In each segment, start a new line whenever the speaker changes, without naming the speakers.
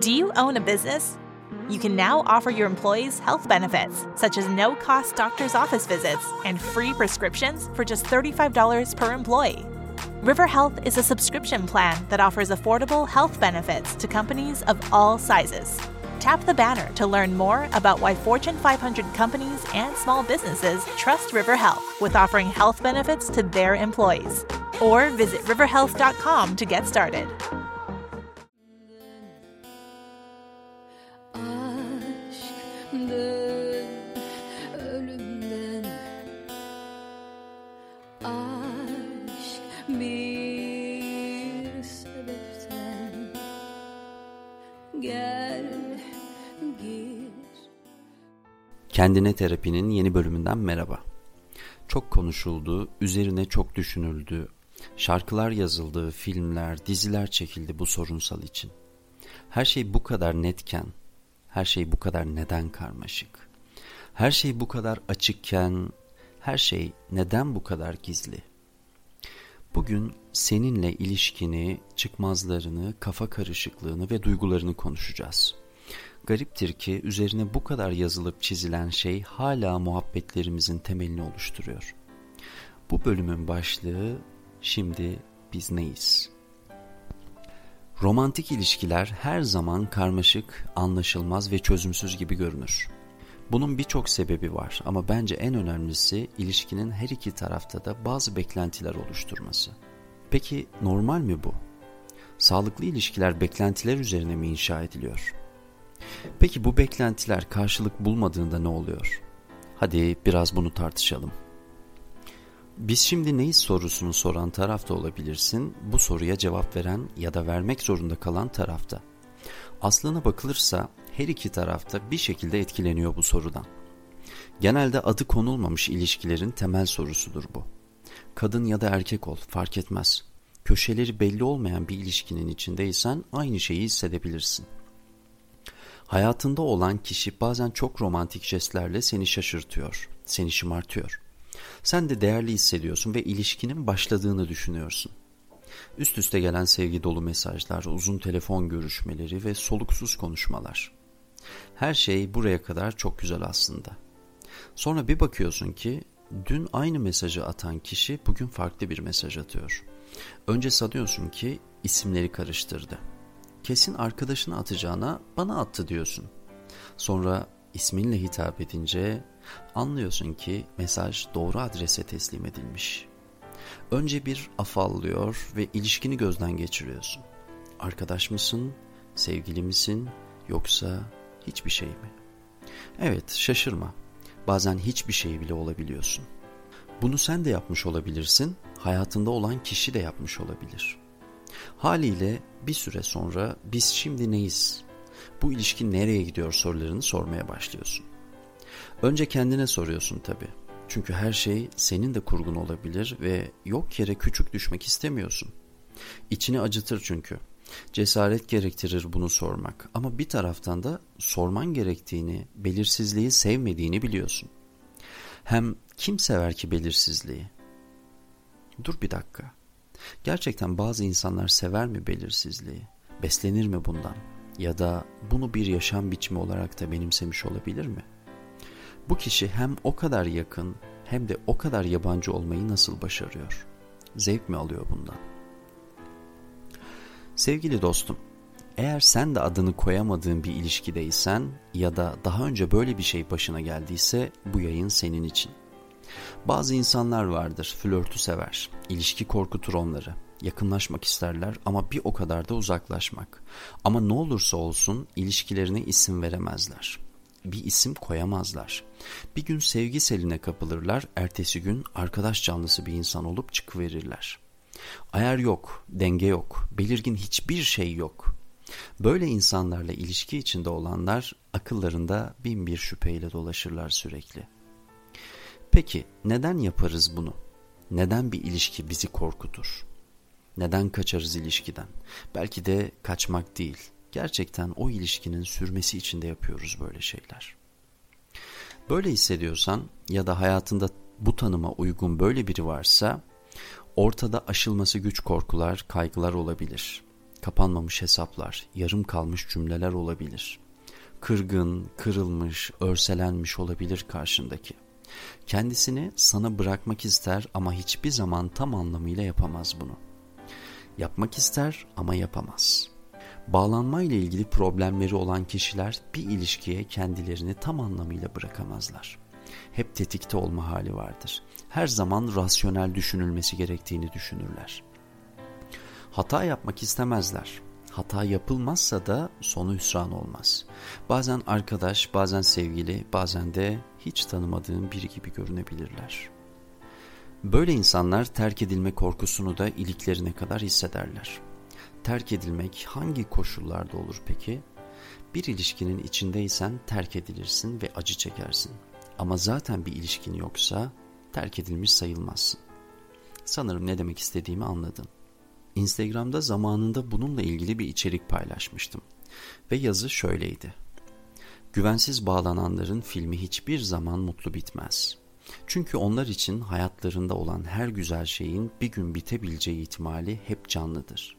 Do you own a business? You can now offer your employees health benefits, such as no cost doctor's office visits and free prescriptions for just $35 per employee. River Health is a subscription plan that offers affordable health benefits to companies of all sizes. Tap the banner to learn more about why Fortune 500 companies and small businesses trust River Health with offering health benefits to their employees. Or visit riverhealth.com to get started.
Kendine Terapi'nin yeni bölümünden merhaba. Çok konuşuldu, üzerine çok düşünüldü, şarkılar yazıldı, filmler, diziler çekildi bu sorunsal için. Her şey bu kadar netken, her şey bu kadar neden karmaşık? Her şey bu kadar açıkken, her şey neden bu kadar gizli? Bugün seninle ilişkini, çıkmazlarını, kafa karışıklığını ve duygularını konuşacağız. Gariptir ki üzerine bu kadar yazılıp çizilen şey hala muhabbetlerimizin temelini oluşturuyor. Bu bölümün başlığı şimdi biz neyiz? Romantik ilişkiler her zaman karmaşık, anlaşılmaz ve çözümsüz gibi görünür. Bunun birçok sebebi var ama bence en önemlisi ilişkinin her iki tarafta da bazı beklentiler oluşturması. Peki normal mi bu? Sağlıklı ilişkiler beklentiler üzerine mi inşa ediliyor? Peki bu beklentiler karşılık bulmadığında ne oluyor? Hadi biraz bunu tartışalım. Biz şimdi neyiz sorusunu soran tarafta olabilirsin, bu soruya cevap veren ya da vermek zorunda kalan tarafta. Aslına bakılırsa her iki tarafta bir şekilde etkileniyor bu sorudan. Genelde adı konulmamış ilişkilerin temel sorusudur bu. Kadın ya da erkek ol fark etmez. Köşeleri belli olmayan bir ilişkinin içindeysen aynı şeyi hissedebilirsin. Hayatında olan kişi bazen çok romantik jestlerle seni şaşırtıyor, seni şımartıyor. Sen de değerli hissediyorsun ve ilişkinin başladığını düşünüyorsun. Üst üste gelen sevgi dolu mesajlar, uzun telefon görüşmeleri ve soluksuz konuşmalar. Her şey buraya kadar çok güzel aslında. Sonra bir bakıyorsun ki dün aynı mesajı atan kişi bugün farklı bir mesaj atıyor. Önce sanıyorsun ki isimleri karıştırdı. Kesin arkadaşına atacağına bana attı diyorsun. Sonra isminle hitap edince anlıyorsun ki mesaj doğru adrese teslim edilmiş. Önce bir afallıyor ve ilişkini gözden geçiriyorsun. Arkadaş mısın, sevgili misin yoksa hiçbir şey mi? Evet şaşırma. Bazen hiçbir şey bile olabiliyorsun. Bunu sen de yapmış olabilirsin, hayatında olan kişi de yapmış olabilir. Haliyle bir süre sonra biz şimdi neyiz? Bu ilişki nereye gidiyor sorularını sormaya başlıyorsun. Önce kendine soruyorsun tabii. Çünkü her şey senin de kurgun olabilir ve yok yere küçük düşmek istemiyorsun. İçini acıtır çünkü. Cesaret gerektirir bunu sormak ama bir taraftan da sorman gerektiğini, belirsizliği sevmediğini biliyorsun. Hem kim sever ki belirsizliği? Dur bir dakika. Gerçekten bazı insanlar sever mi belirsizliği? Beslenir mi bundan? Ya da bunu bir yaşam biçimi olarak da benimsemiş olabilir mi? Bu kişi hem o kadar yakın hem de o kadar yabancı olmayı nasıl başarıyor? Zevk mi alıyor bundan? Sevgili dostum, eğer sen de adını koyamadığın bir ilişkideysen ya da daha önce böyle bir şey başına geldiyse bu yayın senin için. Bazı insanlar vardır, flörtü sever, ilişki korkutur onları. Yakınlaşmak isterler ama bir o kadar da uzaklaşmak. Ama ne olursa olsun ilişkilerine isim veremezler. Bir isim koyamazlar. Bir gün sevgi seline kapılırlar, ertesi gün arkadaş canlısı bir insan olup çıkıverirler. Ayar yok, denge yok, belirgin hiçbir şey yok. Böyle insanlarla ilişki içinde olanlar akıllarında bin bir şüpheyle dolaşırlar sürekli. Peki neden yaparız bunu? Neden bir ilişki bizi korkutur? Neden kaçarız ilişkiden? Belki de kaçmak değil. Gerçekten o ilişkinin sürmesi için de yapıyoruz böyle şeyler. Böyle hissediyorsan ya da hayatında bu tanıma uygun böyle biri varsa ortada aşılması güç korkular, kaygılar olabilir. kapanmamış hesaplar, yarım kalmış cümleler olabilir. Kırgın, kırılmış, örselenmiş olabilir karşındaki. Kendisini sana bırakmak ister ama hiçbir zaman tam anlamıyla yapamaz bunu. Yapmak ister ama yapamaz. Bağlanma ile ilgili problemleri olan kişiler bir ilişkiye kendilerini tam anlamıyla bırakamazlar. Hep tetikte olma hali vardır. Her zaman rasyonel düşünülmesi gerektiğini düşünürler. Hata yapmak istemezler. Hata yapılmazsa da sonu hüsran olmaz. Bazen arkadaş, bazen sevgili, bazen de hiç tanımadığın biri gibi görünebilirler. Böyle insanlar terk edilme korkusunu da iliklerine kadar hissederler. Terk edilmek hangi koşullarda olur peki? Bir ilişkinin içindeysen terk edilirsin ve acı çekersin. Ama zaten bir ilişkin yoksa terk edilmiş sayılmazsın. Sanırım ne demek istediğimi anladın. Instagram'da zamanında bununla ilgili bir içerik paylaşmıştım. Ve yazı şöyleydi. Güvensiz bağlananların filmi hiçbir zaman mutlu bitmez. Çünkü onlar için hayatlarında olan her güzel şeyin bir gün bitebileceği ihtimali hep canlıdır.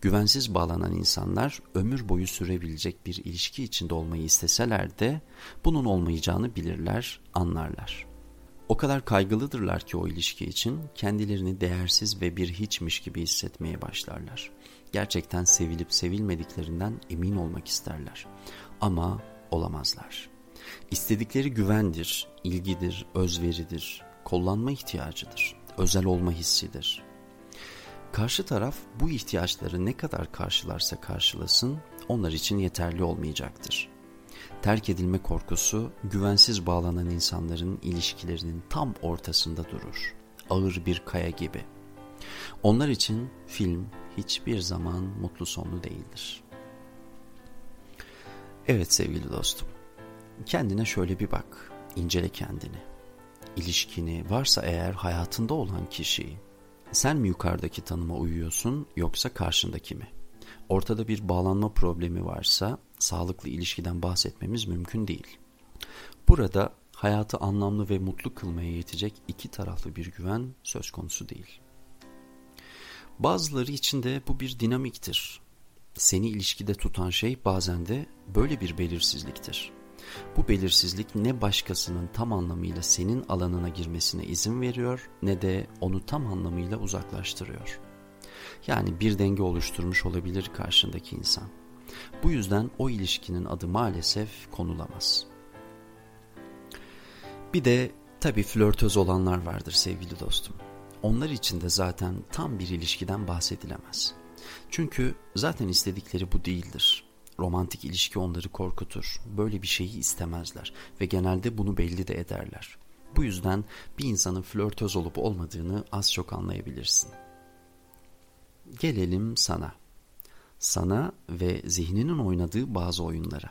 Güvensiz bağlanan insanlar ömür boyu sürebilecek bir ilişki içinde olmayı isteseler de bunun olmayacağını bilirler, anlarlar. O kadar kaygılıdırlar ki o ilişki için kendilerini değersiz ve bir hiçmiş gibi hissetmeye başlarlar. Gerçekten sevilip sevilmediklerinden emin olmak isterler. Ama olamazlar. İstedikleri güvendir, ilgidir, özveridir, kollanma ihtiyacıdır, özel olma hissidir. Karşı taraf bu ihtiyaçları ne kadar karşılarsa karşılasın onlar için yeterli olmayacaktır. Terk edilme korkusu güvensiz bağlanan insanların ilişkilerinin tam ortasında durur. Ağır bir kaya gibi. Onlar için film hiçbir zaman mutlu sonlu değildir. Evet sevgili dostum. Kendine şöyle bir bak. incele kendini. İlişkini varsa eğer hayatında olan kişiyi sen mi yukarıdaki tanıma uyuyorsun yoksa karşındaki mi? Ortada bir bağlanma problemi varsa sağlıklı ilişkiden bahsetmemiz mümkün değil. Burada hayatı anlamlı ve mutlu kılmaya yetecek iki taraflı bir güven söz konusu değil. Bazıları için de bu bir dinamiktir. Seni ilişkide tutan şey bazen de böyle bir belirsizliktir. Bu belirsizlik ne başkasının tam anlamıyla senin alanına girmesine izin veriyor ne de onu tam anlamıyla uzaklaştırıyor. Yani bir denge oluşturmuş olabilir karşındaki insan. Bu yüzden o ilişkinin adı maalesef konulamaz. Bir de tabi flörtöz olanlar vardır sevgili dostum. Onlar için de zaten tam bir ilişkiden bahsedilemez. Çünkü zaten istedikleri bu değildir. Romantik ilişki onları korkutur. Böyle bir şeyi istemezler ve genelde bunu belli de ederler. Bu yüzden bir insanın flörtöz olup olmadığını az çok anlayabilirsin. Gelelim sana. Sana ve zihninin oynadığı bazı oyunlara.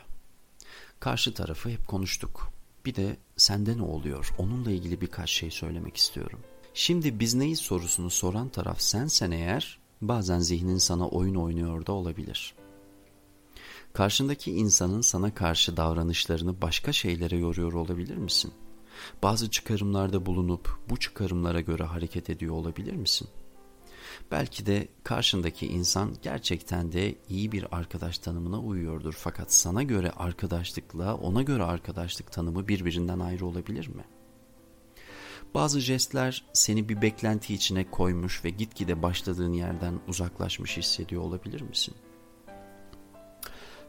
Karşı tarafı hep konuştuk. Bir de sende ne oluyor? Onunla ilgili birkaç şey söylemek istiyorum. Şimdi biz neyiz sorusunu soran taraf sensen eğer bazen zihnin sana oyun oynuyor da olabilir. Karşındaki insanın sana karşı davranışlarını başka şeylere yoruyor olabilir misin? Bazı çıkarımlarda bulunup bu çıkarımlara göre hareket ediyor olabilir misin? Belki de karşındaki insan gerçekten de iyi bir arkadaş tanımına uyuyordur fakat sana göre arkadaşlıkla ona göre arkadaşlık tanımı birbirinden ayrı olabilir mi? Bazı jestler seni bir beklenti içine koymuş ve gitgide başladığın yerden uzaklaşmış hissediyor olabilir misin?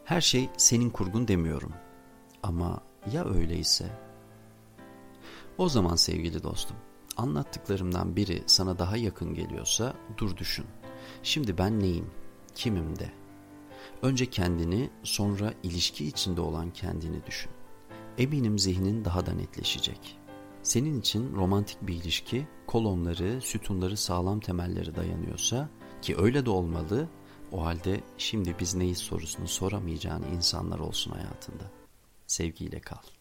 Her şey senin kurgun demiyorum. Ama ya öyleyse? O zaman sevgili dostum, anlattıklarımdan biri sana daha yakın geliyorsa dur düşün. Şimdi ben neyim? Kimim de? Önce kendini, sonra ilişki içinde olan kendini düşün. Eminim zihnin daha da netleşecek. Senin için romantik bir ilişki, kolonları, sütunları sağlam temelleri dayanıyorsa ki öyle de olmalı o halde şimdi biz neyiz sorusunu soramayacağın insanlar olsun hayatında. Sevgiyle kal.